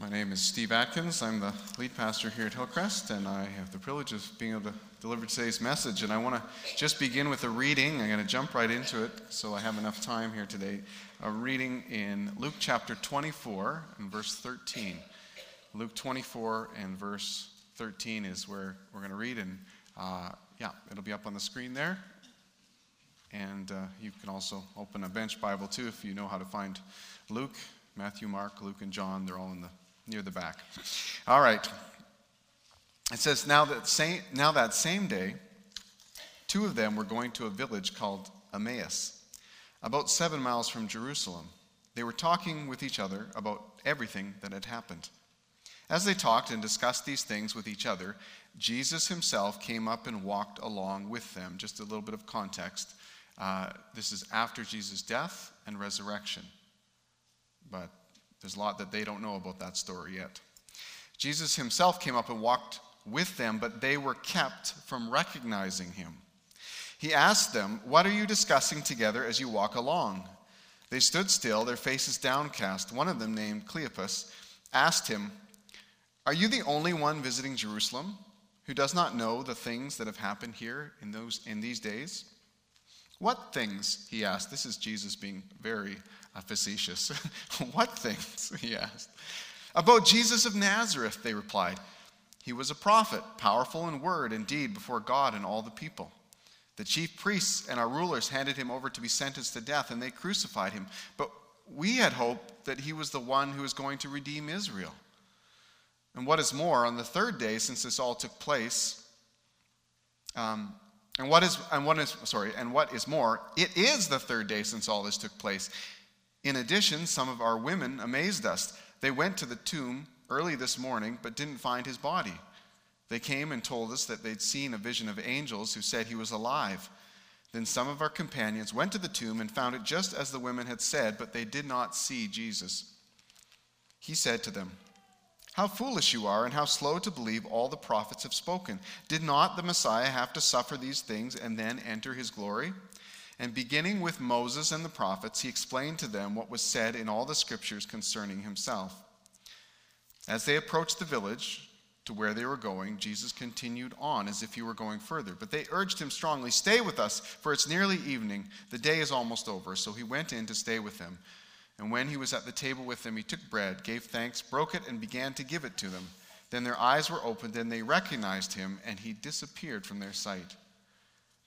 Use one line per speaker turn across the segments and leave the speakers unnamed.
My name is Steve Atkins. I'm the lead pastor here at Hillcrest, and I have the privilege of being able to deliver today's message. And I want to just begin with a reading. I'm going to jump right into it so I have enough time here today. A reading in Luke chapter 24 and verse 13. Luke 24 and verse 13 is where we're going to read, and uh, yeah, it'll be up on the screen there. And uh, you can also open a bench Bible too if you know how to find Luke, Matthew, Mark, Luke, and John. They're all in the near the back. All right. It says, now that, same, now that same day, two of them were going to a village called Emmaus, about seven miles from Jerusalem. They were talking with each other about everything that had happened. As they talked and discussed these things with each other, Jesus himself came up and walked along with them. Just a little bit of context. Uh, this is after Jesus' death and resurrection. But there's a lot that they don't know about that story yet. Jesus himself came up and walked with them, but they were kept from recognizing him. He asked them, What are you discussing together as you walk along? They stood still, their faces downcast. One of them, named Cleopas, asked him, Are you the only one visiting Jerusalem who does not know the things that have happened here in, those, in these days? What things? He asked. This is Jesus being very facetious. what things? He asked. About Jesus of Nazareth, they replied. He was a prophet, powerful in word and deed before God and all the people. The chief priests and our rulers handed him over to be sentenced to death, and they crucified him. But we had hoped that he was the one who was going to redeem Israel. And what is more, on the third day since this all took place, um, and what is and what is sorry, and what is more, it is the third day since all this took place. In addition, some of our women amazed us. They went to the tomb early this morning but didn't find his body. They came and told us that they'd seen a vision of angels who said he was alive. Then some of our companions went to the tomb and found it just as the women had said, but they did not see Jesus. He said to them, How foolish you are, and how slow to believe all the prophets have spoken. Did not the Messiah have to suffer these things and then enter his glory? And beginning with Moses and the prophets, he explained to them what was said in all the scriptures concerning himself. As they approached the village to where they were going, Jesus continued on as if he were going further. But they urged him strongly, Stay with us, for it's nearly evening. The day is almost over. So he went in to stay with them. And when he was at the table with them, he took bread, gave thanks, broke it, and began to give it to them. Then their eyes were opened, and they recognized him, and he disappeared from their sight.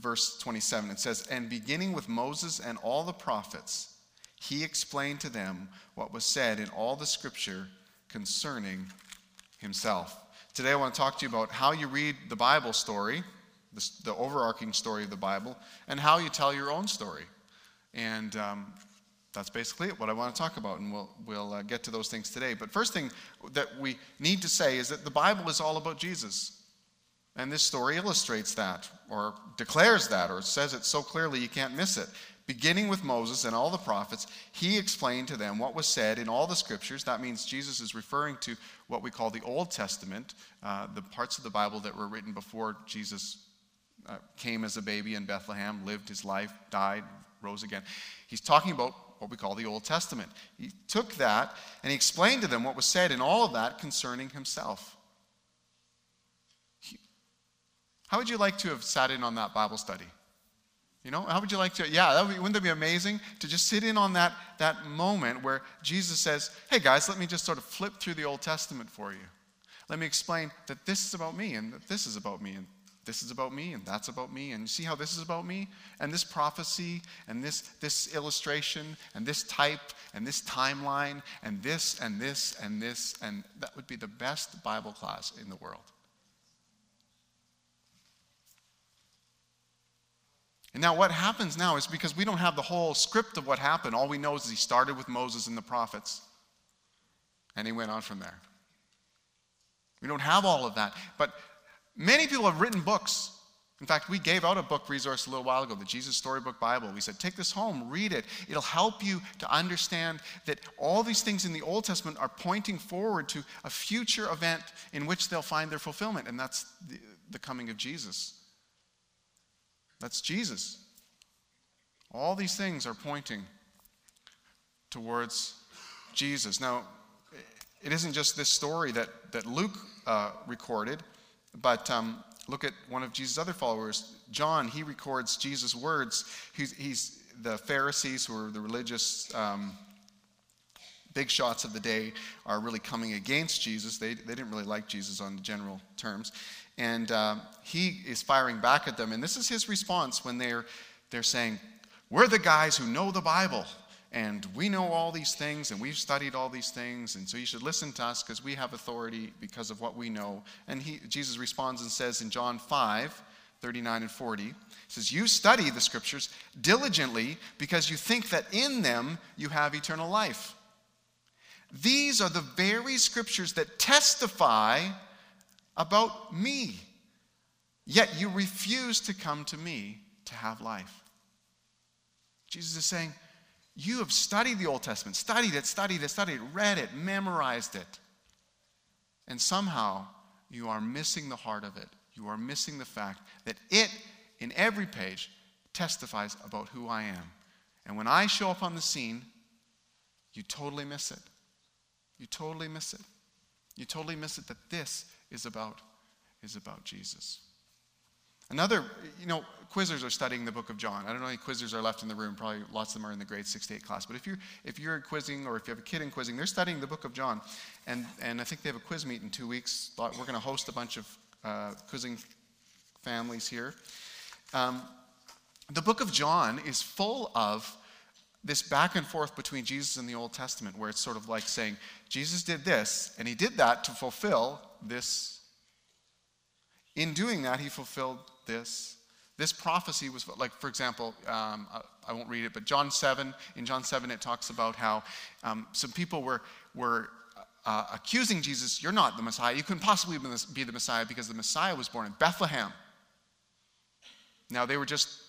verse 27, it says, And beginning with Moses and all the prophets, he explained to them what was said in all the scripture concerning himself. Today, I want to talk to you about how you read the Bible story, the, the overarching story of the Bible, and how you tell your own story. And um, that's basically it, what I want to talk about, and we'll, we'll uh, get to those things today. But first thing that we need to say is that the Bible is all about Jesus. And this story illustrates that, or declares that, or says it so clearly you can't miss it. Beginning with Moses and all the prophets, he explained to them what was said in all the scriptures. That means Jesus is referring to what we call the Old Testament, uh, the parts of the Bible that were written before Jesus uh, came as a baby in Bethlehem, lived his life, died, rose again. He's talking about what we call the Old Testament. He took that and he explained to them what was said in all of that concerning himself. How would you like to have sat in on that Bible study? You know, how would you like to? Yeah, that would be, wouldn't that be amazing to just sit in on that, that moment where Jesus says, Hey guys, let me just sort of flip through the Old Testament for you. Let me explain that this is about me and that this is about me and this is about me and that's about me and see how this is about me and this prophecy and this this illustration and this type and this timeline and this and this and this and that would be the best bible class in the world And now, what happens now is because we don't have the whole script of what happened, all we know is he started with Moses and the prophets, and he went on from there. We don't have all of that. But many people have written books. In fact, we gave out a book resource a little while ago, the Jesus Storybook Bible. We said, take this home, read it. It'll help you to understand that all these things in the Old Testament are pointing forward to a future event in which they'll find their fulfillment, and that's the, the coming of Jesus. That's Jesus. All these things are pointing towards Jesus. Now, it isn't just this story that, that Luke uh, recorded, but um, look at one of Jesus' other followers, John. He records Jesus' words. He's, he's the Pharisees, who are the religious um, big shots of the day, are really coming against Jesus. They, they didn't really like Jesus on general terms. And uh, he is firing back at them. And this is his response when they're, they're saying, We're the guys who know the Bible and we know all these things and we've studied all these things and so you should listen to us because we have authority because of what we know and he, jesus responds and says in john 5 39 and 40 he says you study the scriptures diligently because you think that in them you have eternal life these are the very scriptures that testify about me yet you refuse to come to me to have life jesus is saying you have studied the Old Testament, studied it, studied it, studied it, read it, memorized it. And somehow you are missing the heart of it. You are missing the fact that it, in every page, testifies about who I am. And when I show up on the scene, you totally miss it. You totally miss it. You totally miss it that this is about is about Jesus. Another, you know, quizzers are studying the book of John. I don't know how many quizzers are left in the room. Probably lots of them are in the grade 6 to 8 class. But if you're, if you're quizzing or if you have a kid in quizzing, they're studying the book of John. And, and I think they have a quiz meet in two weeks. We're going to host a bunch of uh, quizzing families here. Um, the book of John is full of this back and forth between Jesus and the Old Testament, where it's sort of like saying, Jesus did this, and he did that to fulfill this. In doing that, he fulfilled this. This prophecy was like, for example, um, I, won't read it, but John 7, in John 7, it talks about how um, some people were, were uh, accusing Jesus, You're not the Messiah. You couldn't possibly be the Messiah because the Messiah was born in Bethlehem. Now, they were just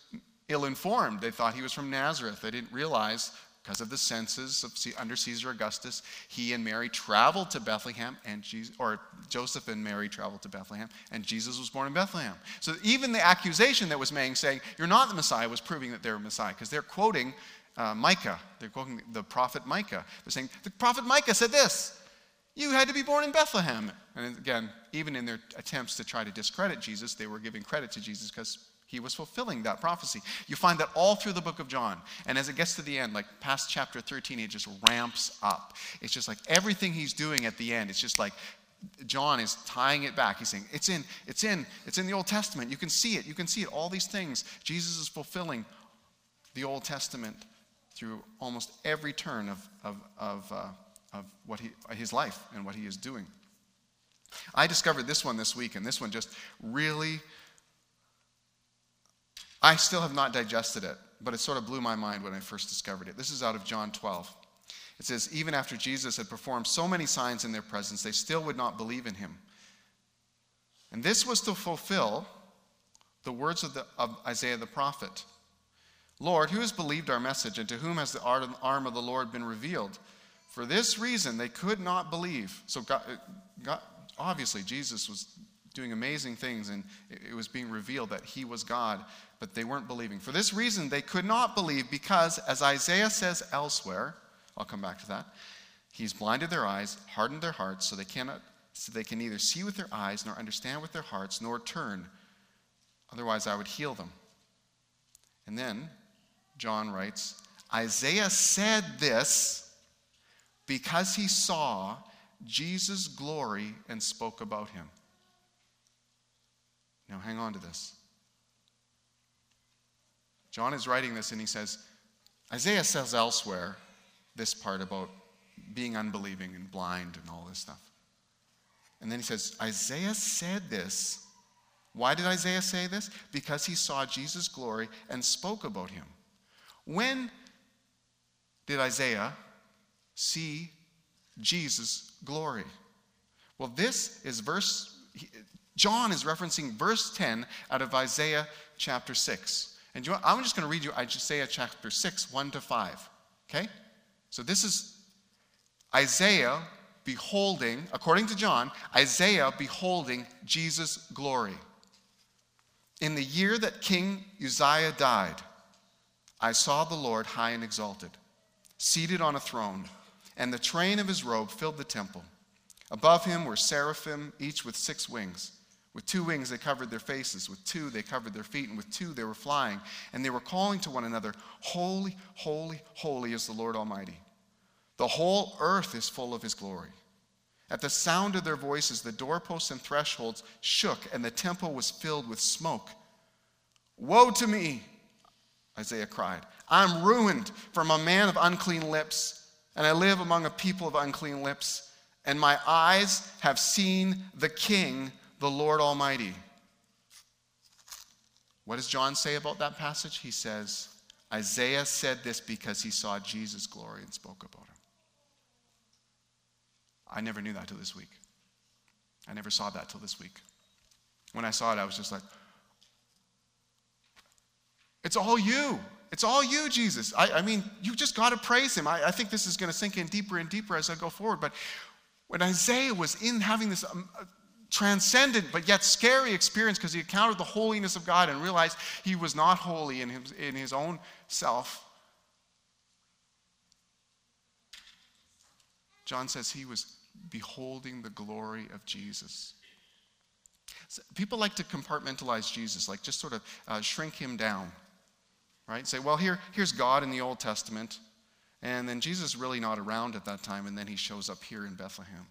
ill informed. They thought he was from Nazareth. They didn't realize because of the census of, under Caesar Augustus, he and Mary traveled to Bethlehem, and Jesus, or Joseph and Mary traveled to Bethlehem, and Jesus was born in Bethlehem. So even the accusation that was made, saying, You're not the Messiah, was proving that they're Messiah, because they're quoting uh, Micah. They're quoting the prophet Micah. They're saying, The prophet Micah said this You had to be born in Bethlehem. And again, even in their attempts to try to discredit Jesus, they were giving credit to Jesus because he was fulfilling that prophecy. You find that all through the book of John. And as it gets to the end, like past chapter 13, it just ramps up. It's just like everything he's doing at the end, it's just like John is tying it back. He's saying, it's in, it's in, it's in the Old Testament. You can see it. You can see it. All these things. Jesus is fulfilling the Old Testament through almost every turn of, of, of, uh, of what he, his life and what he is doing. I discovered this one this week, and this one just really I still have not digested it, but it sort of blew my mind when I first discovered it. This is out of John 12. It says, Even after Jesus had performed so many signs in their presence, they still would not believe in him. And this was to fulfill the words of, the, of Isaiah the prophet Lord, who has believed our message, and to whom has the arm of the Lord been revealed? For this reason, they could not believe. So, God, God, obviously, Jesus was doing amazing things, and it was being revealed that he was God but they weren't believing. For this reason, they could not believe because, as Isaiah says elsewhere, I'll come back to that, he's blinded their eyes, hardened their hearts, so they cannot so they can neither see with their eyes nor understand with their hearts nor turn. Otherwise i would heal them. And then john writes isaiah said this because he saw jesus glory and spoke about him. Now hang on to this John is writing this and he says, Isaiah says elsewhere this part about being unbelieving and blind and all this stuff. And then he says, Isaiah said this. Why did Isaiah say this? Because he saw Jesus' glory and spoke about him. When did Isaiah see Jesus' glory? Well, this is verse, John is referencing verse 10 out of Isaiah chapter 6. And you I'm just going to read you Isaiah chapter 6, 1 to 5. Okay? So this is Isaiah beholding, according to John, Isaiah beholding Jesus' glory. In the year that King Uzziah died, I saw the Lord high and exalted, seated on a throne, and the train of his robe filled the temple. Above him were seraphim, each with six wings. With two wings they covered their faces, with two they covered their feet, and with two they were flying. And they were calling to one another, Holy, holy, holy is the Lord Almighty. The whole earth is full of his glory. At the sound of their voices, the doorposts and thresholds shook, and the temple was filled with smoke. Woe to me, Isaiah cried. I'm ruined from a man of unclean lips, and I live among a people of unclean lips, and my eyes have seen the King, the Lord Almighty. What does John say about that passage? He says, Isaiah said this because he saw Jesus' glory and spoke about him. I never knew that till this week. I never saw that till this week. When I saw it, I was just like, it's all you. It's all you, Jesus. I, I mean, you just got to praise him. I, I, think this is going to sink in deeper and deeper as I go forward. But when Isaiah was in having this um, transcendent but yet scary experience because he encountered the holiness of God and realized he was not holy in his, in his own self, John says he was beholding the glory of Jesus. So people like to compartmentalize Jesus, like just sort of uh, shrink him down, right? Say, well, here, here's God in the Old Testament, and then Jesus is really not around at that time, and then he shows up here in Bethlehem.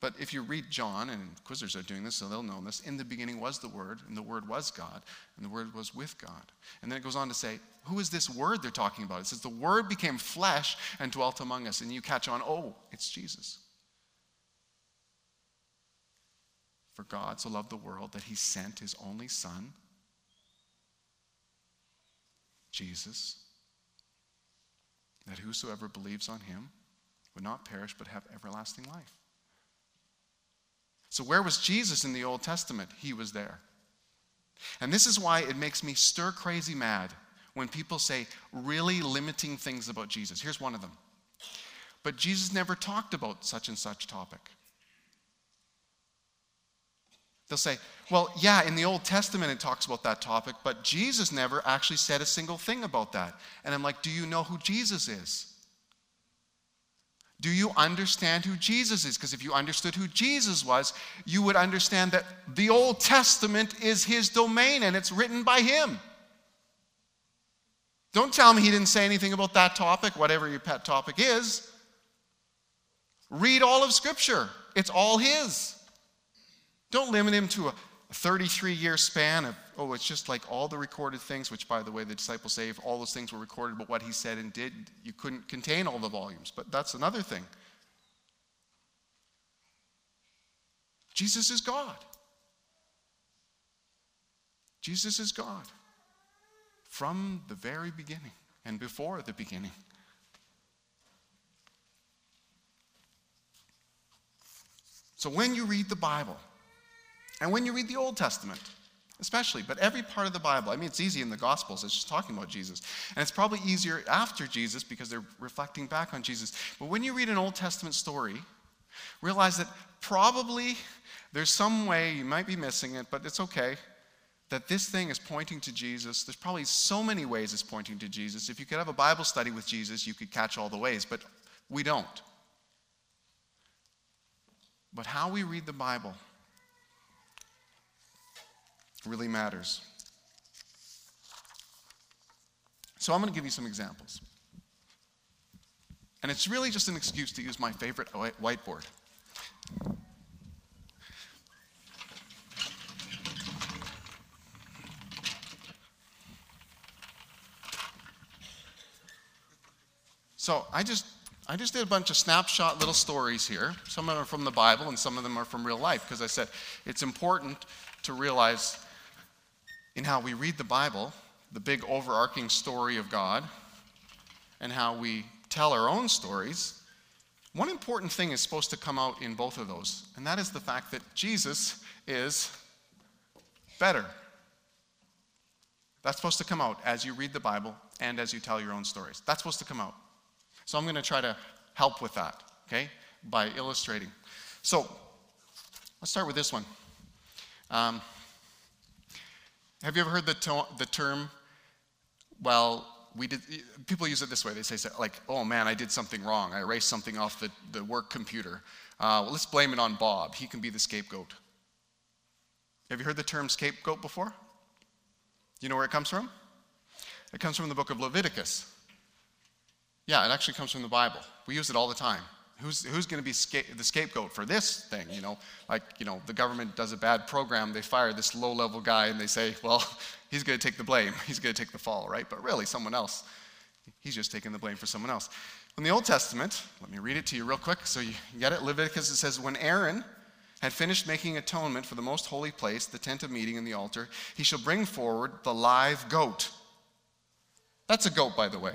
But if you read John, and quizzers are doing this, so they'll know this, in the beginning was the Word, and the Word was God, and the Word was with God. And then it goes on to say, who is this Word they're talking about? It says, the Word became flesh and dwelt among us. And you catch on, oh, it's Jesus. For God so loved the world that he sent his only Son, Jesus, that whosoever believes on him would not perish but have everlasting life. So, where was Jesus in the Old Testament? He was there. And this is why it makes me stir crazy mad when people say really limiting things about Jesus. Here's one of them. But Jesus never talked about such and such topic. They'll say, well, yeah, in the Old Testament it talks about that topic, but Jesus never actually said a single thing about that. And I'm like, do you know who Jesus is? Do you understand who Jesus is? Because if you understood who Jesus was, you would understand that the Old Testament is his domain and it's written by him. Don't tell me he didn't say anything about that topic, whatever your pet topic is. Read all of Scripture, it's all his. Don't limit him to a 33 year span of, oh, it's just like all the recorded things, which, by the way, the disciples say if all those things were recorded but what he said and did, you couldn't contain all the volumes. But that's another thing. Jesus is God. Jesus is God from the very beginning and before the beginning. So when you read the Bible, and when you read the Old Testament, especially, but every part of the Bible, I mean, it's easy in the Gospels, it's just talking about Jesus. And it's probably easier after Jesus because they're reflecting back on Jesus. But when you read an Old Testament story, realize that probably there's some way, you might be missing it, but it's okay, that this thing is pointing to Jesus. There's probably so many ways it's pointing to Jesus. If you could have a Bible study with Jesus, you could catch all the ways, but we don't. But how we read the Bible really matters. So I'm going to give you some examples. And it's really just an excuse to use my favorite whiteboard. So I just I just did a bunch of snapshot little stories here. Some of them are from the Bible and some of them are from real life because I said it's important to realize in how we read the Bible, the big overarching story of God, and how we tell our own stories, one important thing is supposed to come out in both of those, and that is the fact that Jesus is better. That's supposed to come out as you read the Bible and as you tell your own stories. That's supposed to come out. So I'm going to try to help with that, okay, by illustrating. So let's start with this one. Um, have you ever heard the, to- the term, well, we did, people use it this way. They say, like, oh man, I did something wrong. I erased something off the, the work computer. Uh, well, let's blame it on Bob. He can be the scapegoat. Have you heard the term scapegoat before? You know where it comes from? It comes from the book of Leviticus. Yeah, it actually comes from the Bible. We use it all the time. Who's, who's going to be sca- the scapegoat for this thing? You know, like, you know, the government does a bad program, they fire this low level guy, and they say, well, he's going to take the blame. He's going to take the fall, right? But really, someone else. He's just taking the blame for someone else. In the Old Testament, let me read it to you real quick so you get it. Leviticus, it says, When Aaron had finished making atonement for the most holy place, the tent of meeting and the altar, he shall bring forward the live goat. That's a goat, by the way.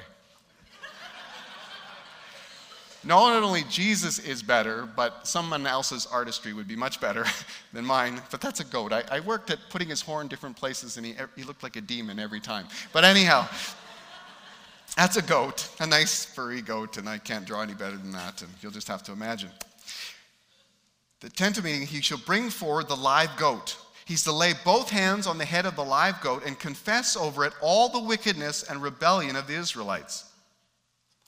Not only Jesus is better, but someone else's artistry would be much better than mine. But that's a goat. I, I worked at putting his horn different places, and he, he looked like a demon every time. But anyhow, that's a goat, a nice furry goat, and I can't draw any better than that, and you'll just have to imagine. The tent of meeting, he shall bring forward the live goat. He's to lay both hands on the head of the live goat and confess over it all the wickedness and rebellion of the Israelites,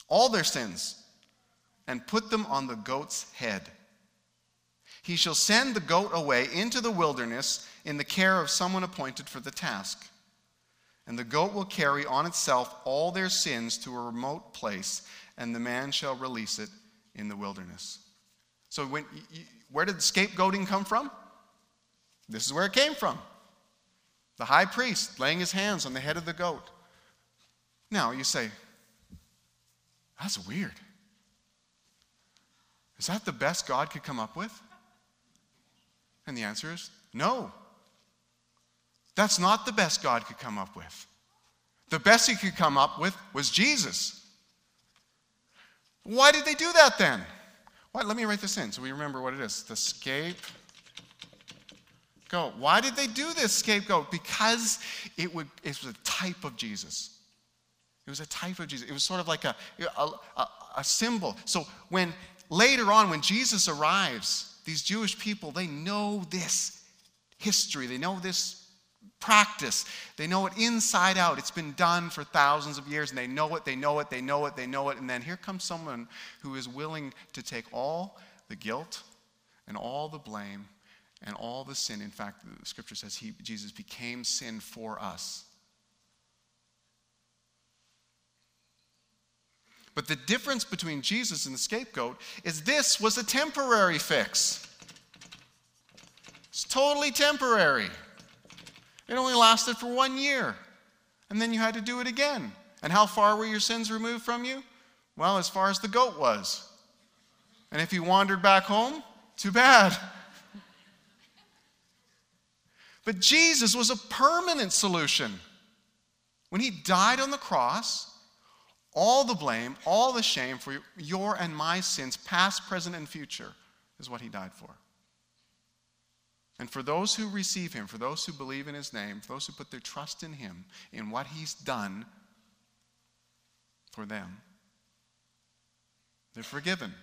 all their sins and put them on the goat's head. He shall send the goat away into the wilderness in the care of someone appointed for the task. And the goat will carry on itself all their sins to a remote place, and the man shall release it in the wilderness. So, when, where did scapegoating come from? This is where it came from. The high priest laying his hands on the head of the goat. Now, you say, that's weird. Is that the best God could come up with? And the answer is no. That's not the best God could come up with. The best he could come up with was Jesus. Why did they do that then? Why, let me write this in so we remember what it is. The scapegoat. Why did they do this scapegoat? Because it, would, it was a type of Jesus. It was a type of Jesus. It was sort of like a, a, a, a symbol. So when Later on, when Jesus arrives, these Jewish people, they know this history, they know this practice, they know it inside out. It's been done for thousands of years, and they know it, they know it, they know it, they know it. And then here comes someone who is willing to take all the guilt and all the blame and all the sin. In fact, the scripture says he, Jesus became sin for us. But the difference between Jesus and the scapegoat is this was a temporary fix. It's totally temporary. It only lasted for one year. And then you had to do it again. And how far were your sins removed from you? Well, as far as the goat was. And if you wandered back home, too bad. But Jesus was a permanent solution. When he died on the cross, all the blame, all the shame for your and my sins, past, present, and future, is what he died for. And for those who receive him, for those who believe in his name, for those who put their trust in him, in what he's done for them, they're forgiven.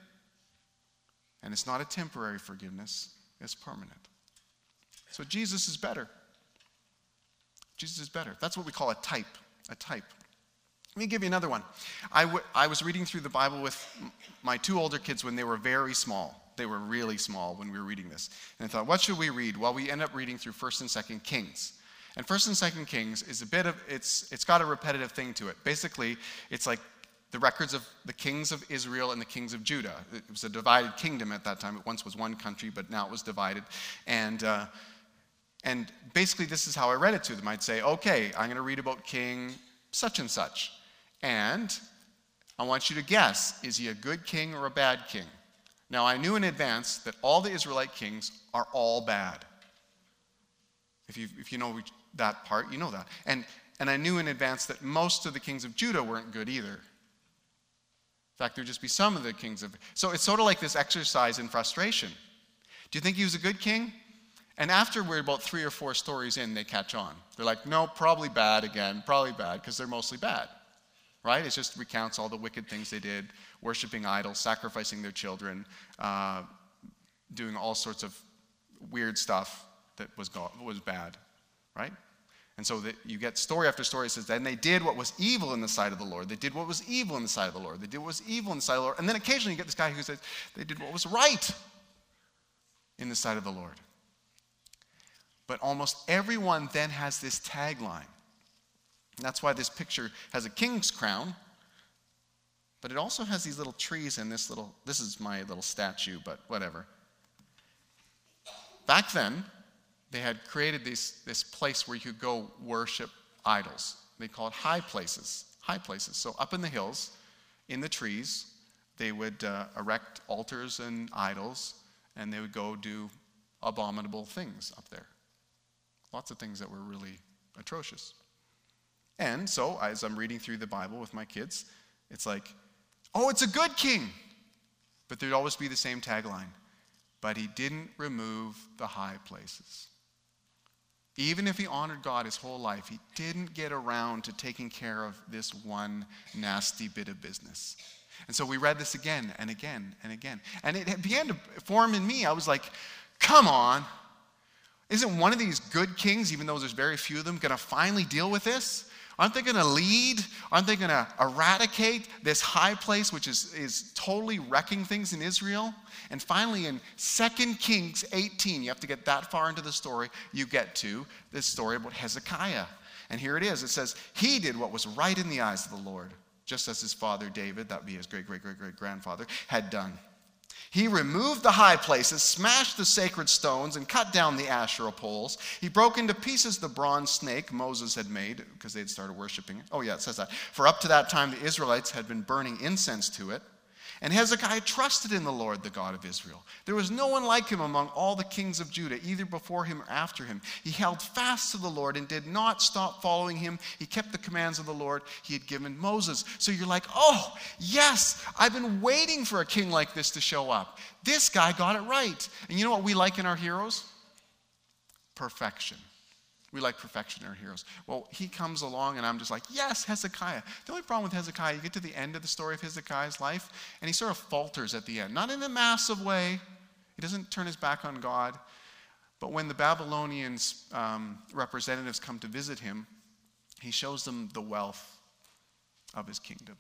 And it's not a temporary forgiveness, it's permanent. So Jesus is better. Jesus is better. That's what we call a type. A type. Let me give you another one. I, w- I was reading through the Bible with my two older kids when they were very small. They were really small when we were reading this. And I thought, what should we read? Well, we end up reading through 1st and 2nd Kings. And 1st and 2nd Kings is a bit of, it's, it's got a repetitive thing to it. Basically, it's like the records of the kings of Israel and the kings of Judah. It was a divided kingdom at that time. It once was one country, but now it was divided. And, uh, and basically, this is how I read it to them. I'd say, okay, I'm going to read about King such and such. And I want you to guess is he a good king or a bad king? Now, I knew in advance that all the Israelite kings are all bad. If you, if you know that part, you know that. And, and I knew in advance that most of the kings of Judah weren't good either. In fact, there'd just be some of the kings of. So it's sort of like this exercise in frustration. Do you think he was a good king? And after we're about three or four stories in, they catch on. They're like, no, probably bad again, probably bad, because they're mostly bad. Right? It just recounts all the wicked things they did, worshiping idols, sacrificing their children, uh, doing all sorts of weird stuff that was, God, was bad. Right? And so that you get story after story says, then they did what was evil in the sight of the Lord. They did what was evil in the sight of the Lord. They did what was evil in the sight of the Lord. And then occasionally you get this guy who says, they did what was right in the sight of the Lord. But almost everyone then has this tagline. And that's why this picture has a king's crown, but it also has these little trees and this little, this is my little statue, but whatever. Back then, they had created this, this place where you could go worship idols. They call it high places. High places. So up in the hills, in the trees, they would uh, erect altars and idols, and they would go do abominable things up there. Lots of things that were really atrocious. And so, as I'm reading through the Bible with my kids, it's like, oh, it's a good king. But there'd always be the same tagline. But he didn't remove the high places. Even if he honored God his whole life, he didn't get around to taking care of this one nasty bit of business. And so we read this again and again and again. And it began to form in me. I was like, come on. Isn't one of these good kings, even though there's very few of them, going to finally deal with this? Aren't they going to lead? Aren't they going to eradicate this high place, which is, is totally wrecking things in Israel? And finally, in 2 Kings 18, you have to get that far into the story, you get to this story about Hezekiah. And here it is it says, He did what was right in the eyes of the Lord, just as his father David, that would be his great, great, great, great grandfather, had done. He removed the high places, smashed the sacred stones, and cut down the Asherah poles. He broke into pieces the bronze snake Moses had made because they had started worshiping it. Oh, yeah, it says that. For up to that time, the Israelites had been burning incense to it. And Hezekiah trusted in the Lord, the God of Israel. There was no one like him among all the kings of Judah, either before him or after him. He held fast to the Lord and did not stop following him. He kept the commands of the Lord he had given Moses. So you're like, oh, yes, I've been waiting for a king like this to show up. This guy got it right. And you know what we like in our heroes? Perfection. We like perfection in our heroes. Well, he comes along, and I'm just like, yes, Hezekiah. The only problem with Hezekiah, you get to the end of the story of Hezekiah's life, and he sort of falters at the end. Not in a massive way, he doesn't turn his back on God. But when the Babylonians um, representatives come to visit him, he shows them the wealth of his kingdom.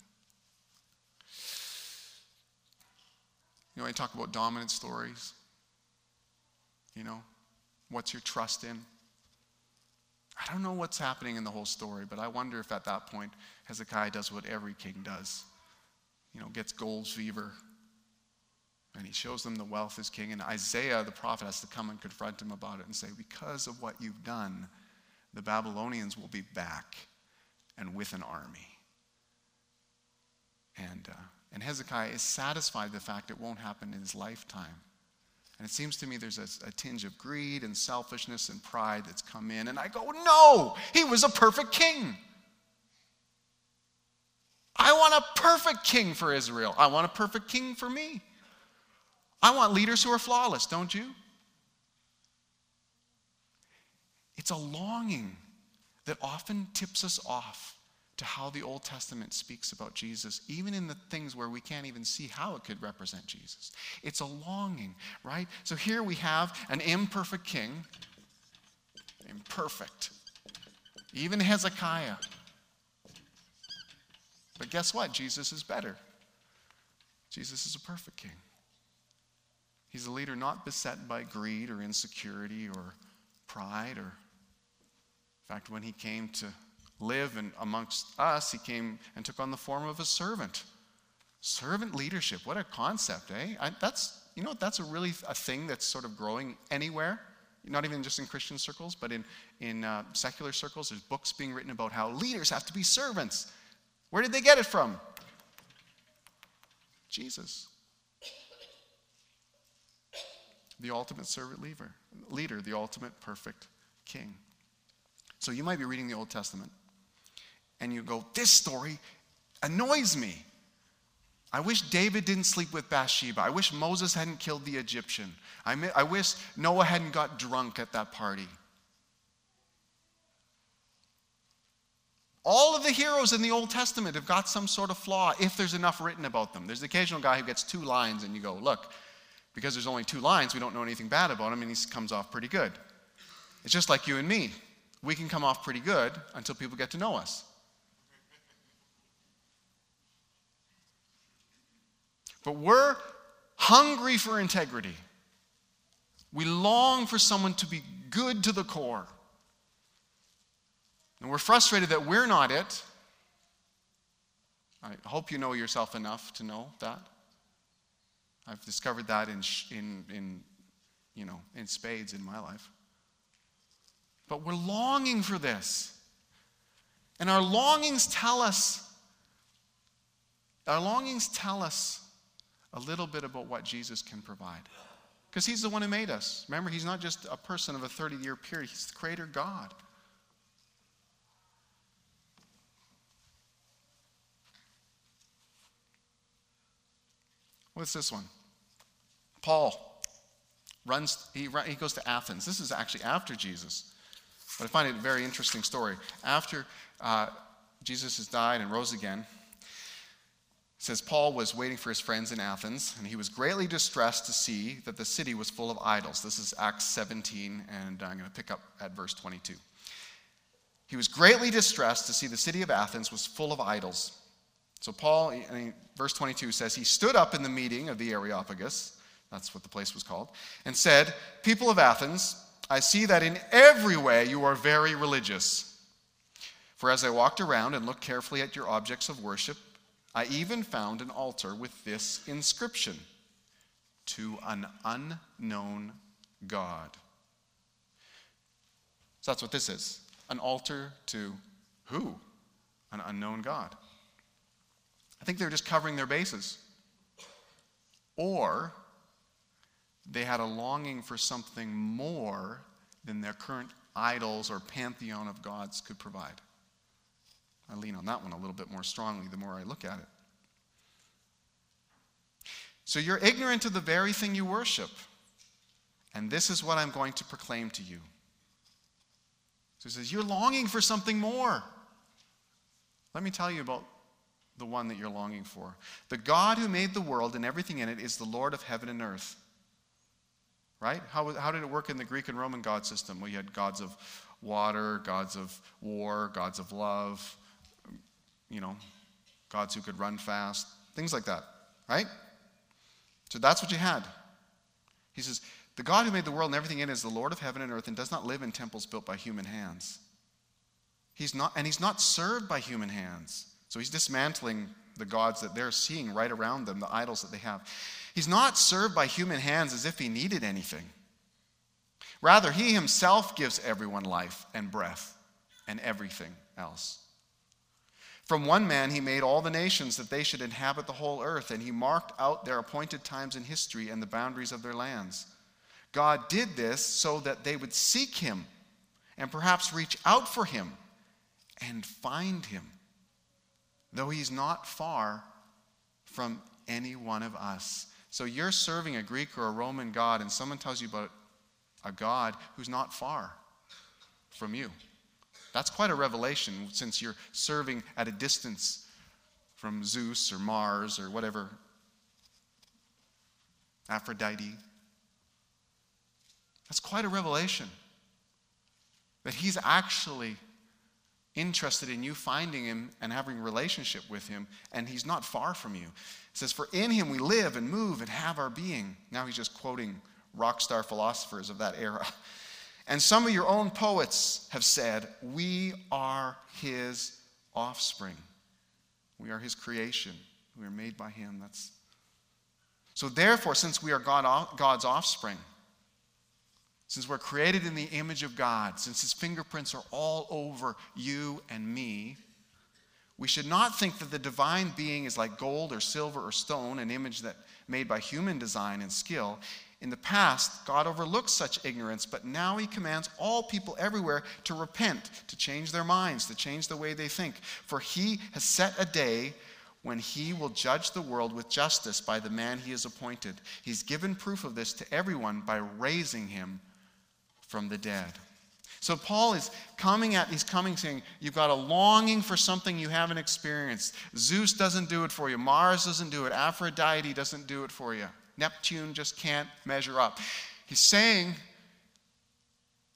You know, I talk about dominant stories. You know, what's your trust in? I don't know what's happening in the whole story, but I wonder if at that point Hezekiah does what every king does. You know, gets gold fever. And he shows them the wealth as king. And Isaiah, the prophet, has to come and confront him about it and say, Because of what you've done, the Babylonians will be back and with an army. And, uh, and Hezekiah is satisfied the fact it won't happen in his lifetime. And it seems to me there's a, a, tinge of greed and selfishness and pride that's come in. And I go, no, he was a perfect king. I want a perfect king for Israel. I want a perfect king for me. I want leaders who are flawless, don't you? It's a longing that often tips us off to how the Old Testament speaks about Jesus, even in the things where we can't even see how it could represent Jesus. It's a longing, right? So here we have an imperfect king, imperfect, even Hezekiah. But guess what? Jesus is better. Jesus is a perfect king. He's a leader not beset by greed or insecurity or pride or in fact when he came to live and amongst us, he came and took on the form of a servant. Servant leadership, what a concept, eh? I, that's, you know, that's a really a thing that's sort of growing anywhere, not even just in Christian circles, but in, in uh, secular circles. There's books being written about how leaders have to be servants. Where did they get it from? Jesus. The ultimate servant leader, leader, the ultimate perfect king. So you might be reading the Old Testament and you go, This story annoys me. I wish David didn't sleep with Bathsheba. I wish Moses hadn't killed the Egyptian. I, I wish Noah hadn't got drunk at that party. All of the heroes in the Old Testament have got some sort of flaw if there's enough written about them. There's the occasional guy who gets two lines, and you go, look, because there's only two lines, we don't know anything bad about him, and he comes off pretty good. It's just like you and me. We can come off pretty good until people get to know us. But we're hungry for integrity. We long for someone to be good to the core. And we're frustrated that we're not it. I hope you know yourself enough to know that. I've discovered that in, in, in, you know, in spades in my life. But we're longing for this. And our longings tell us, our longings tell us a little bit about what Jesus can provide. Because he's the one who made us. Remember, he's not just a person of a 30 year period, he's the creator God. What's this one? Paul runs, he, he goes to Athens. This is actually after Jesus. But I find it a very interesting story. After uh, Jesus has died and rose again, says Paul was waiting for his friends in Athens, and he was greatly distressed to see that the city was full of idols. This is Acts 17, and I'm going to pick up at verse 22. He was greatly distressed to see the city of Athens was full of idols. So, Paul, verse 22 says, He stood up in the meeting of the Areopagus, that's what the place was called, and said, People of Athens, I see that in every way you are very religious. For as I walked around and looked carefully at your objects of worship, I even found an altar with this inscription To an unknown God. So that's what this is an altar to who? An unknown God. I think they're just covering their bases. Or they had a longing for something more than their current idols or pantheon of gods could provide. I lean on that one a little bit more strongly the more I look at it. So you're ignorant of the very thing you worship. And this is what I'm going to proclaim to you. So he says, You're longing for something more. Let me tell you about the one that you're longing for. The God who made the world and everything in it is the Lord of heaven and earth. Right? How, how did it work in the Greek and Roman God system? Well, you had gods of water, gods of war, gods of love, you know, gods who could run fast, things like that. Right? So that's what you had. He says, The God who made the world and everything in it is the Lord of heaven and earth and does not live in temples built by human hands. He's not, and he's not served by human hands. So he's dismantling the gods that they're seeing right around them, the idols that they have. He's not served by human hands as if he needed anything. Rather, he himself gives everyone life and breath and everything else. From one man, he made all the nations that they should inhabit the whole earth, and he marked out their appointed times in history and the boundaries of their lands. God did this so that they would seek him and perhaps reach out for him and find him though he's not far from any one of us. So you're serving a Greek or a Roman God, and someone tells you about a God who's not far from you. That's quite a revelation since you're serving at a distance from Zeus or Mars or whatever, Aphrodite. That's quite a revelation that he's actually interested in you finding him and having a relationship with him, and he's not far from you. It says, For in him we live and move and have our being. Now he's just quoting rock star philosophers of that era. And some of your own poets have said, We are his offspring. We are his creation. We are made by him. That's so therefore, since we are God, God's offspring, since we're created in the image of God, since his fingerprints are all over you and me, we should not think that the divine being is like gold or silver or stone, an image that made by human design and skill. In the past, God overlooked such ignorance, but now he commands all people everywhere to repent, to change their minds, to change the way they think. For he has set a day when he will judge the world with justice by the man he has appointed. He's given proof of this to everyone by raising him from the dead. So Paul is coming at he's coming saying you've got a longing for something you haven't experienced. Zeus doesn't do it for you. Mars doesn't do it. Aphrodite doesn't do it for you. Neptune just can't measure up. He's saying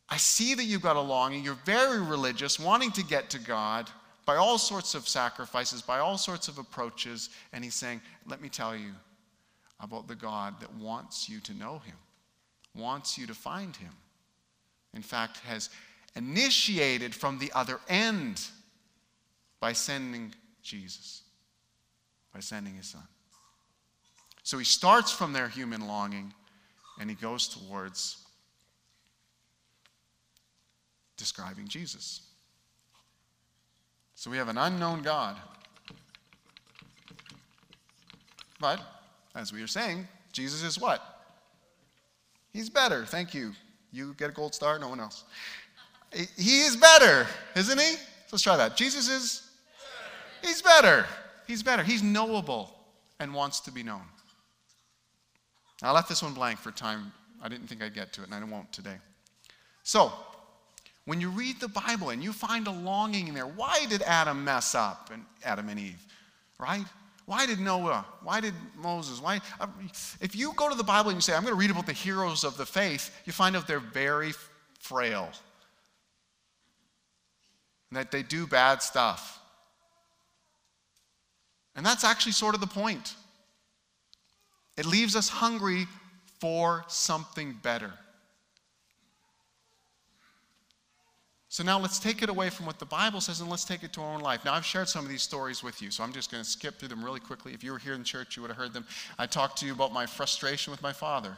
I see that you've got a longing. You're very religious, wanting to get to God by all sorts of sacrifices, by all sorts of approaches. And he's saying, Let me tell you about the God that wants you to know him, wants you to find him in fact, has initiated from the other end by sending Jesus, by sending his son. So he starts from their human longing and he goes towards describing Jesus. So we have an unknown God. But, as we are saying, Jesus is what? He's better. Thank you, you get a gold star, no one else. He is better, isn't he? Let's try that. Jesus is, he's better. He's better. He's knowable and wants to be known. I left this one blank for time. I didn't think I'd get to it, and I won't today. So, when you read the Bible and you find a longing in there, why did Adam mess up and Adam and Eve? Right? Why did Noah? Why did Moses? Why? Uh, if you go to the Bible and you say, I'm going to read about the heroes of the faith, you find out they're very frail. And that they do bad stuff. And that's actually sort of the point. It leaves us hungry for something better. So now let's take it away from what the Bible says and let's take it to our own life. Now, I've shared some of these stories with you, so I'm just going to skip through them really quickly. If you were here in church, you would have heard them. I talked to you about my frustration with my father.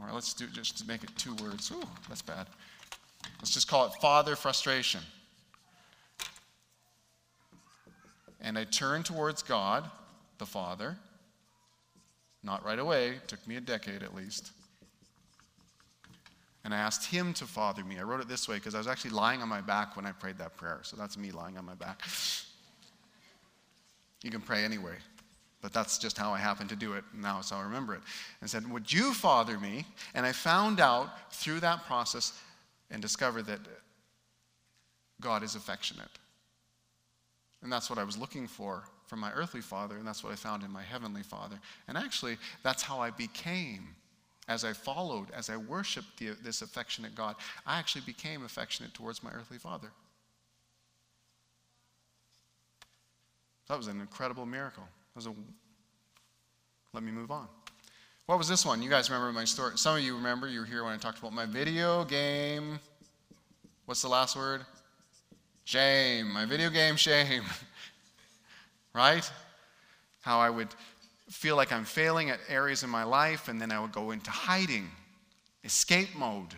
Or let's do just to make it two words. Ooh, that's bad. Let's just call it father frustration. And I turned towards God, the Father. Not right away, it took me a decade at least and I asked him to father me. I wrote it this way because I was actually lying on my back when I prayed that prayer. So that's me lying on my back. You can pray anyway, but that's just how I happened to do it. And Now it's how I remember it. And said, Would you father me? And I found out through that process and discovered that God is affectionate. And that's what I was looking for from my earthly father, and that's what I found in my heavenly father. And actually, that's how I became as I followed, as I worshiped the, this affectionate God, I actually became affectionate towards my earthly father. That was an incredible miracle. A, let me move on. What was this one? You guys remember my story. Some of you remember, you were here when I talked about my video game. What's the last word? Shame. My video game shame. right? How I would feel like I'm failing at areas in my life, and then I would go into hiding, escape mode.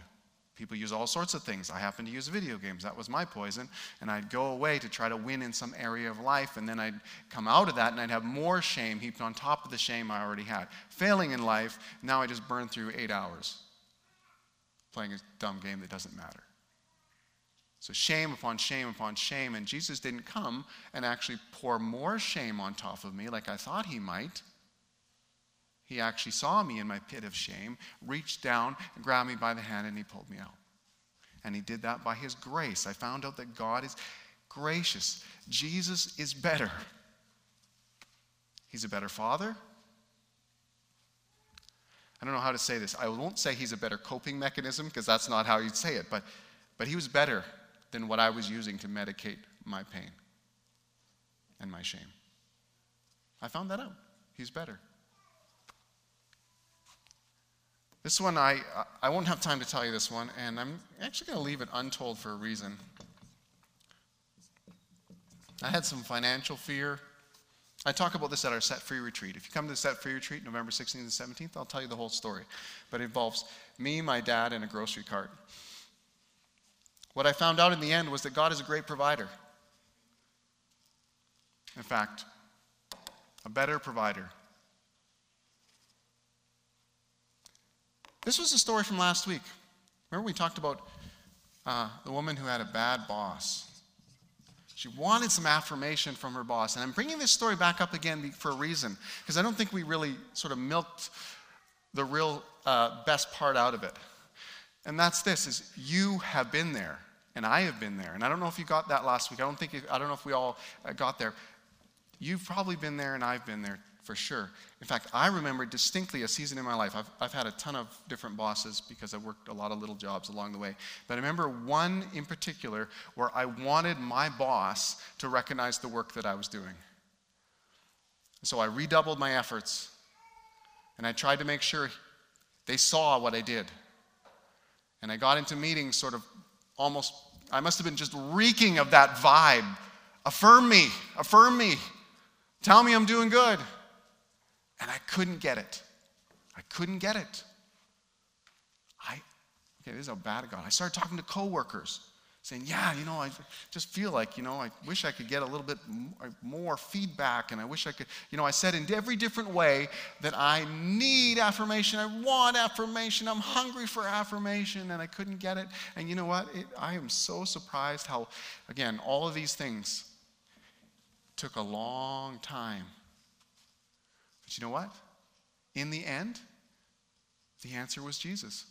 People use all sorts of things. I happen to use video games. That was my poison. And I'd go away to try to win in some area of life, and then I'd come out of that and I'd have more shame heaped on top of the shame I already had. Failing in life, now I just burn through eight hours playing a dumb game that doesn't matter. So, shame upon shame upon shame. And Jesus didn't come and actually pour more shame on top of me like I thought he might. He actually saw me in my pit of shame, reached down, and grabbed me by the hand, and he pulled me out. And he did that by his grace. I found out that God is gracious. Jesus is better. He's a better father. I don't know how to say this. I won't say he's a better coping mechanism because that's not how you'd say it, but, but he was better than what I was using to medicate my pain and my shame. I found that out. He's better. This one, I, I won't have time to tell you this one, and I'm actually going to leave it untold for a reason. I had some financial fear. I talk about this at our Set Free retreat. If you come to the Set Free retreat, November 16th and 17th, I'll tell you the whole story. But it involves me, my dad, and a grocery cart. What I found out in the end was that God is a great provider. In fact, a better provider This was a story from last week. Remember, we talked about uh, the woman who had a bad boss. She wanted some affirmation from her boss. And I'm bringing this story back up again for a reason, because I don't think we really sort of milked the real uh, best part out of it. And that's this is you have been there and I have been there. And I don't know if you got that last week. I don't think I don't know if we all uh, got there. You've probably been there and I've been there for sure. In fact, I remember distinctly a season in my life. I've, I've had a ton of different bosses because I've worked a lot of little jobs along the way. But I remember one in particular where I wanted my boss to recognize the work that I was doing. So I redoubled my efforts and I tried to make sure they saw what I did. And I got into meetings sort of almost, I must have been just reeking of that vibe. Affirm me, affirm me, tell me I'm doing good. And I couldn't get it. I couldn't get it. I, okay, this is how bad it got. I started talking to coworkers saying, Yeah, you know, I just feel like, you know, I wish I could get a little bit uh, more feedback, and I wish I could, you know, I said in every different way that I need affirmation, I want affirmation, I'm hungry for affirmation, and I couldn't get it. And you know what? It, I am so surprised how, again, all of these things took a long time. But you know what? In the end, the answer was Jesus.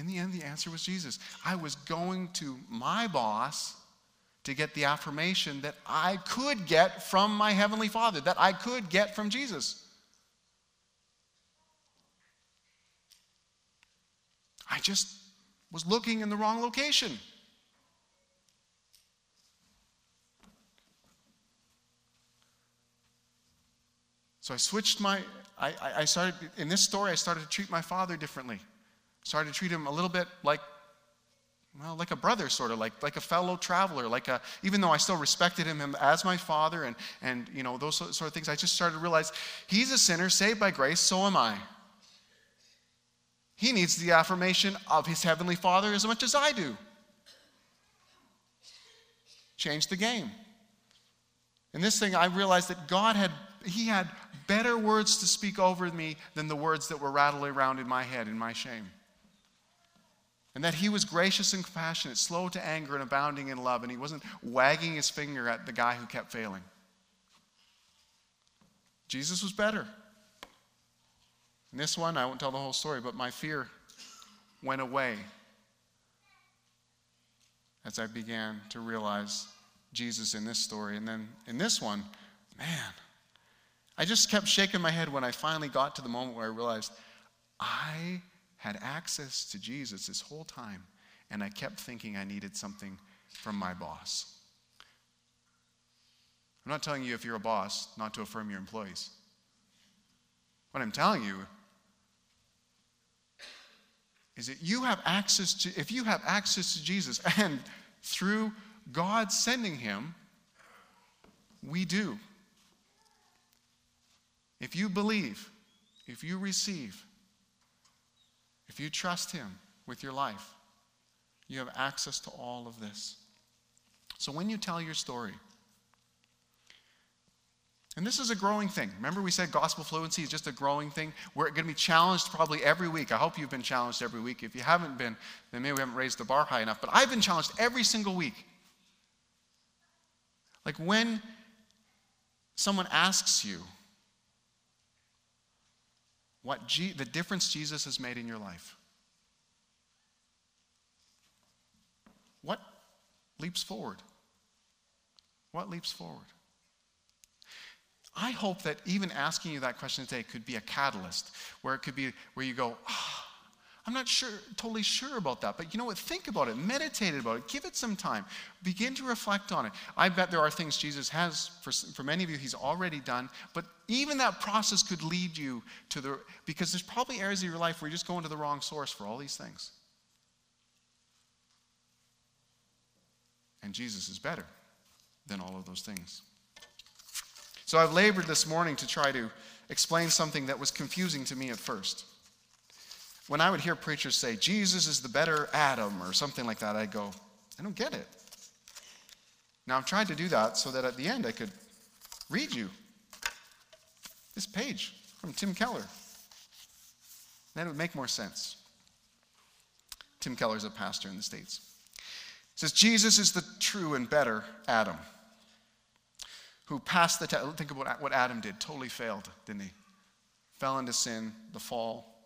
In the end, the answer was Jesus. I was going to my boss to get the affirmation that I could get from my Heavenly Father, that I could get from Jesus. I just was looking in the wrong location. So I switched my, I, I started, in this story, I started to treat my father differently. Started to treat him a little bit like, well, like a brother, sort of, like, like a fellow traveler, like a, even though I still respected him as my father and, and, you know, those sort of things, I just started to realize he's a sinner saved by grace, so am I. He needs the affirmation of his heavenly father as much as I do. Change the game. In this thing, I realized that God had, he had better words to speak over me than the words that were rattling around in my head in my shame and that he was gracious and compassionate, slow to anger and abounding in love, and he wasn't wagging his finger at the guy who kept failing. Jesus was better. In this one, I won't tell the whole story, but my fear went away as I began to realize Jesus in this story. And then in this one, man, I just kept shaking my head when I finally got to the moment where I realized I had access to Jesus this whole time, and I kept thinking I needed something from my boss. I'm not telling you if you're a boss not to affirm your employees. What I'm telling you is that you have access to, if you have access to Jesus, and through God sending him, we do. If you believe, if you receive, if you trust Him with your life, you have access to all of this. So when you tell your story, and this is a growing thing. Remember, we said gospel fluency is just a growing thing. We're going to be challenged probably every week. I hope you've been challenged every week. If you haven't been, then maybe we haven't raised the bar high enough. But I've been challenged every single week. Like when someone asks you, what G- the difference Jesus has made in your life. What leaps forward? What leaps forward? I hope that even asking you that question today could be a catalyst where it could be where you go, oh, I'm not sure, totally sure about that. But you know what? Think about it, meditate about it, give it some time, begin to reflect on it. I bet there are things Jesus has, for, for many of you, he's already done. But even that process could lead you to the, because there's probably areas of your life where you're just going to the wrong source for all these things. And Jesus is better than all of those things. So I've labored this morning to try to explain something that was confusing to me at first when I would hear preachers say, Jesus is the better Adam or something like that, I'd go, I don't get it. Now, I've tried to do that so that at the end I could read you this page from Tim Keller. Then it would make more sense. Tim Keller is a pastor in the States. says Jesus is the true and better Adam who passed the test. Think about what Adam did. Totally failed, didn't he? Fell into sin, the fall,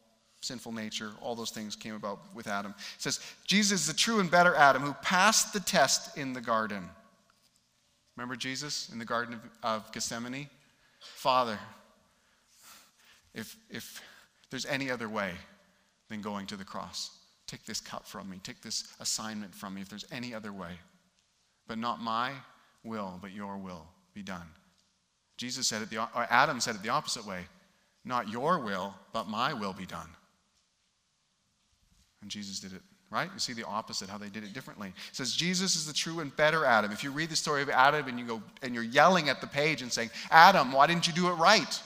sinful nature, all those things came about with Adam. It says, Jesus is the true and better Adam who passed the test in the garden. Remember Jesus in the Garden of, of Gethsemane? Father, if, if there's any other way than going to the cross, take this cup from me, take this assignment from me, if there's any other way. But not my will, but your will be done. Jesus said it, the, Adam said it the opposite way. Not your will, but my will be done. And Jesus did it right? You see the opposite, how they did it differently. It says Jesus is the true and better Adam. If you read the story of Adam and you go and you're yelling at the page and saying, Adam, why didn't you do it right?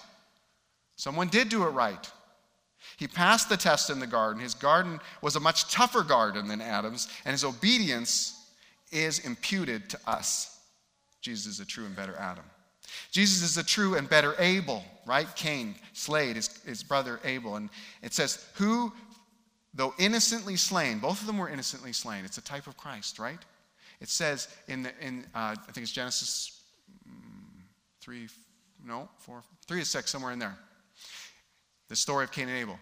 Someone did do it right. He passed the test in the garden. His garden was a much tougher garden than Adam's, and his obedience is imputed to us. Jesus is a true and better Adam. Jesus is a true and better Abel, right? Cain slayed his, his brother Abel. And it says, Who though innocently slain, both of them were innocently slain. It's a type of Christ, right? It says in, the, in uh, I think it's Genesis mm, 3, no, 4, 3 to 6, somewhere in there. The story of Cain and Abel.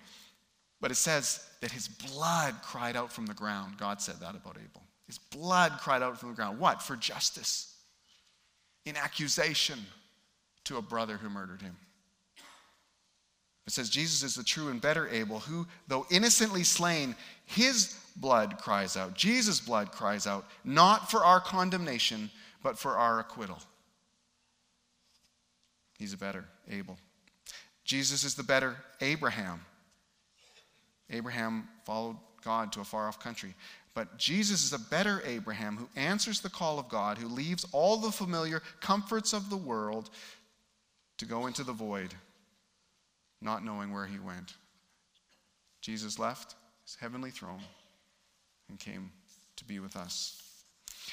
But it says that his blood cried out from the ground. God said that about Abel. His blood cried out from the ground. What? For justice, in accusation to a brother who murdered him. It says Jesus is the true and better Abel, who, though innocently slain, his blood cries out. Jesus' blood cries out, not for our condemnation, but for our acquittal. He's a better Abel. Jesus is the better Abraham. Abraham followed God to a far off country. But Jesus is a better Abraham who answers the call of God, who leaves all the familiar comforts of the world to go into the void not knowing where he went. Jesus left his heavenly throne and came to be with us.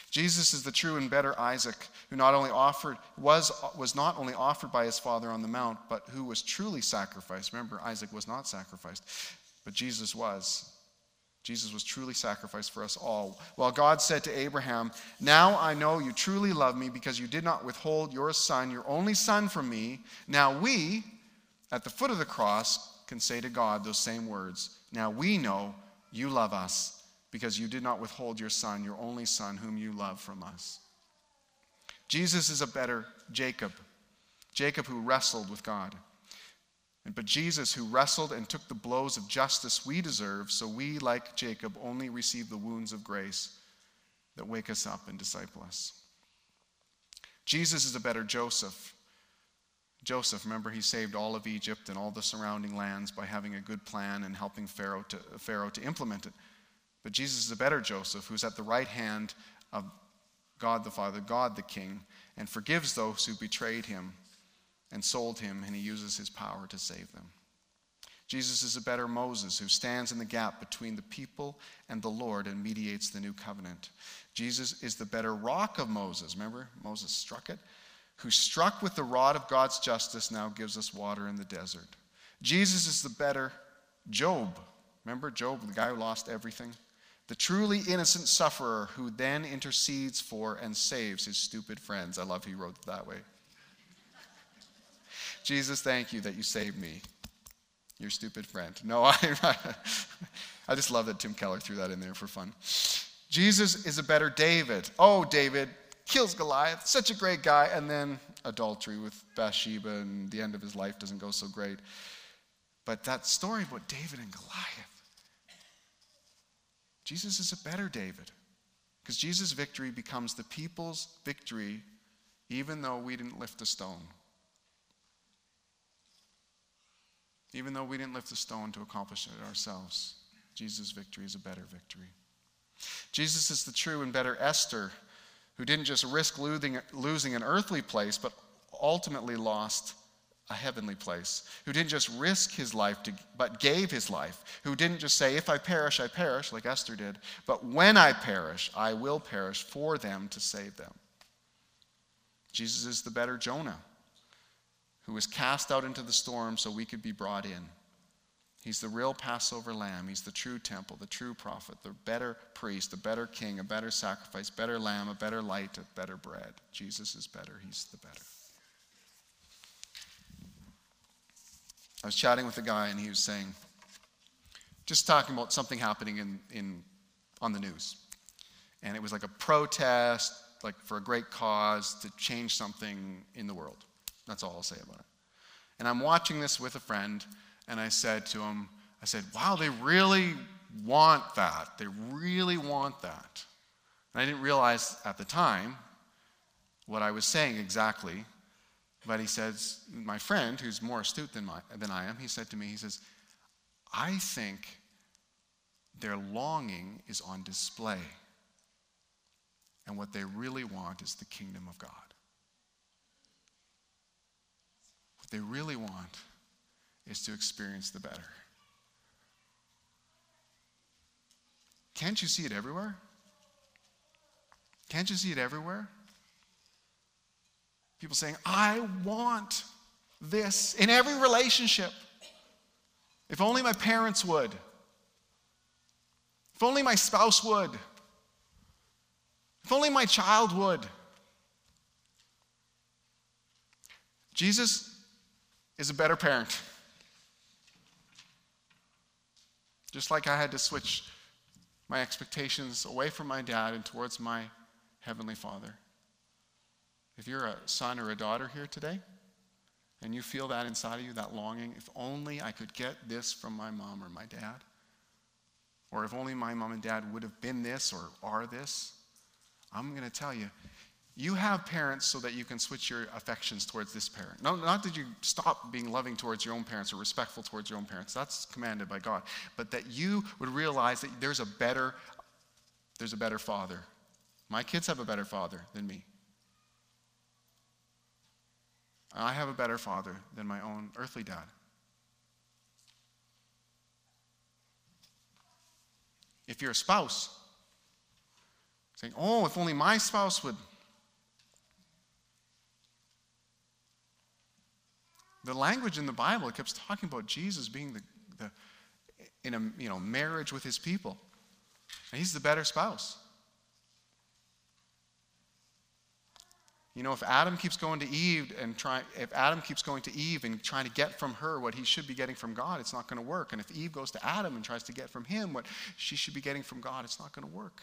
Jesus is the true and better Isaac, who not only offered was was not only offered by his father on the mount, but who was truly sacrificed. Remember, Isaac was not sacrificed, but Jesus was. Jesus was truly sacrificed for us all. While God said to Abraham, Now I know you truly love me because you did not withhold your son, your only son, from me. Now we, at the foot of the cross can say to God those same words Now we know you love us because you did not withhold your son, your only son, whom you love from us. Jesus is a better Jacob, Jacob who wrestled with God. But Jesus, who wrestled and took the blows of justice we deserve, so we, like Jacob, only receive the wounds of grace that wake us up and disciple us. Jesus is a better Joseph, Joseph, remember, he saved all of Egypt and all the surrounding lands by having a good plan and helping Pharaoh to, Pharaoh to implement it. But Jesus is a better Joseph who's at the right hand of God the Father, God the King, and forgives those who betrayed him and sold him, and he uses his power to save them. Jesus is a better Moses who stands in the gap between the people and the Lord and mediates the new covenant. Jesus is the better rock of Moses. Remember, Moses struck it who struck with the rod of God's justice now gives us water in the desert. Jesus is the better Job. Remember Job, the guy who lost everything? The truly innocent sufferer who then intercedes for and saves his stupid friends. I love he wrote it that way. Jesus, thank you that you saved me, your stupid friend. No, I, I just love that Tim Keller threw that in there for fun. Jesus is a better David. Oh, David, kills Goliath, such a great guy, and then adultery with Bathsheba, and the end of his life doesn't go so great. But that story about David and Goliath, Jesus is a better David. Because Jesus' victory becomes the people's victory, even though we didn't lift a stone. Even though we didn't lift a stone to accomplish it ourselves, Jesus' victory is a better victory. Jesus is the true and better Esther who didn't just risk losing, losing an earthly place, but ultimately lost a heavenly place, who didn't just risk his life, to, but gave his life, who didn't just say, If I perish, I perish, like Esther did, but when I perish, I will perish for them to save them. Jesus is the better Jonah, who was cast out into the storm so we could be brought in. He's the real Passover lamb. He's the true temple, the true prophet, the better priest, the better king, a better sacrifice, better lamb, a better light, a better bread. Jesus is better. He's the better. I was chatting with a guy and he was saying, just talking about something happening in, in, on the news. And it was like a protest, like for a great cause to change something in the world. That's all I'll say about it. And I'm watching this with a friend and I said to him, I said, wow, they really want that. They really want that. And I didn't realize at the time what I was saying exactly. But he says, my friend, who's more astute than, my, than I am, he said to me, he says, I think their longing is on display. And what they really want is the kingdom of God. What they really want is to experience the better. Can't you see it everywhere? Can't you see it everywhere? People saying, I want this in every relationship. If only my parents would. If only my spouse would. If only my child would. Jesus is a better parent. Just like I had to switch my expectations away from my dad and towards my Heavenly Father. If you're a son or a daughter here today, and you feel that inside of you, that longing, if only I could get this from my mom or my dad, or if only my mom and dad would have been this or are this, I'm going to tell you, you have parents so that you can switch your affections towards this parent. No, not that you stop being loving towards your own parents or respectful towards your own parents. That's commanded by God. But that you would realize that there's a better, there's a better father. My kids have a better father than me. I have a better father than my own earthly dad. If you're a spouse, saying, Oh, if only my spouse would The language in the Bible, it keeps talking about Jesus being the, the in a you know, marriage with his people. And he's the better spouse. You know, if Adam keeps going to Eve and try, if Adam keeps going to Eve and trying to get from her what he should be getting from God, it's not going to work. And if Eve goes to Adam and tries to get from him what she should be getting from God, it's not going to work.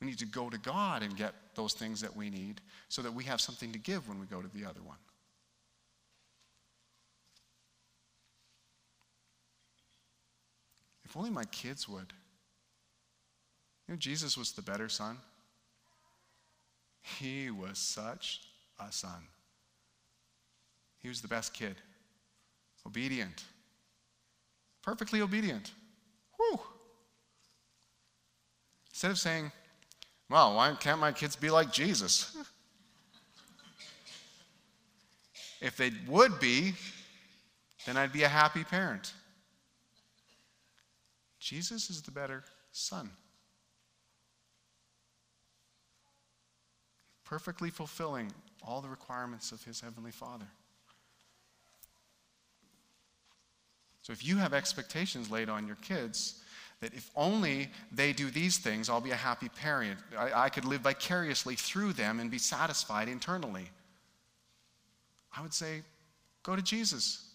We need to go to God and get those things that we need so that we have something to give when we go to the other one. If only my kids would. You know, Jesus was the better son. He was such a son. He was the best kid. Obedient. Perfectly obedient. Whew. Instead of saying, well, why can't my kids be like Jesus? if they would be, then I'd be a happy parent. Jesus is the better son. Perfectly fulfilling all the requirements of his heavenly Father. So if you have expectations laid on your kids, that if only they do these things, I'll be a happy parent. I, I, could live vicariously through them and be satisfied internally. I would say, go to Jesus.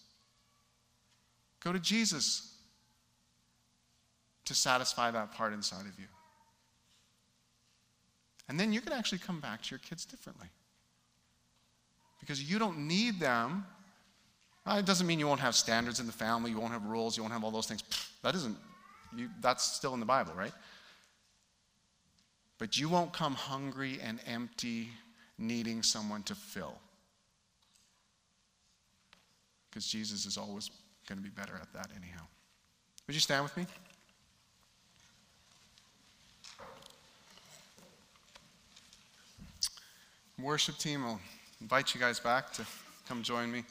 Go to Jesus to satisfy that part inside of you. And then you can actually come back to your kids differently. Because you don't need them. Uh, it doesn't mean you won't have standards in the family, you won't have rules, you won't have all those things. That isn't, you, that's still in the Bible, right? But you won't come hungry and empty, needing someone to fill. Because Jesus is always going to be better at that, anyhow. Would you stand with me? Worship team, I'll invite you guys back to come join me.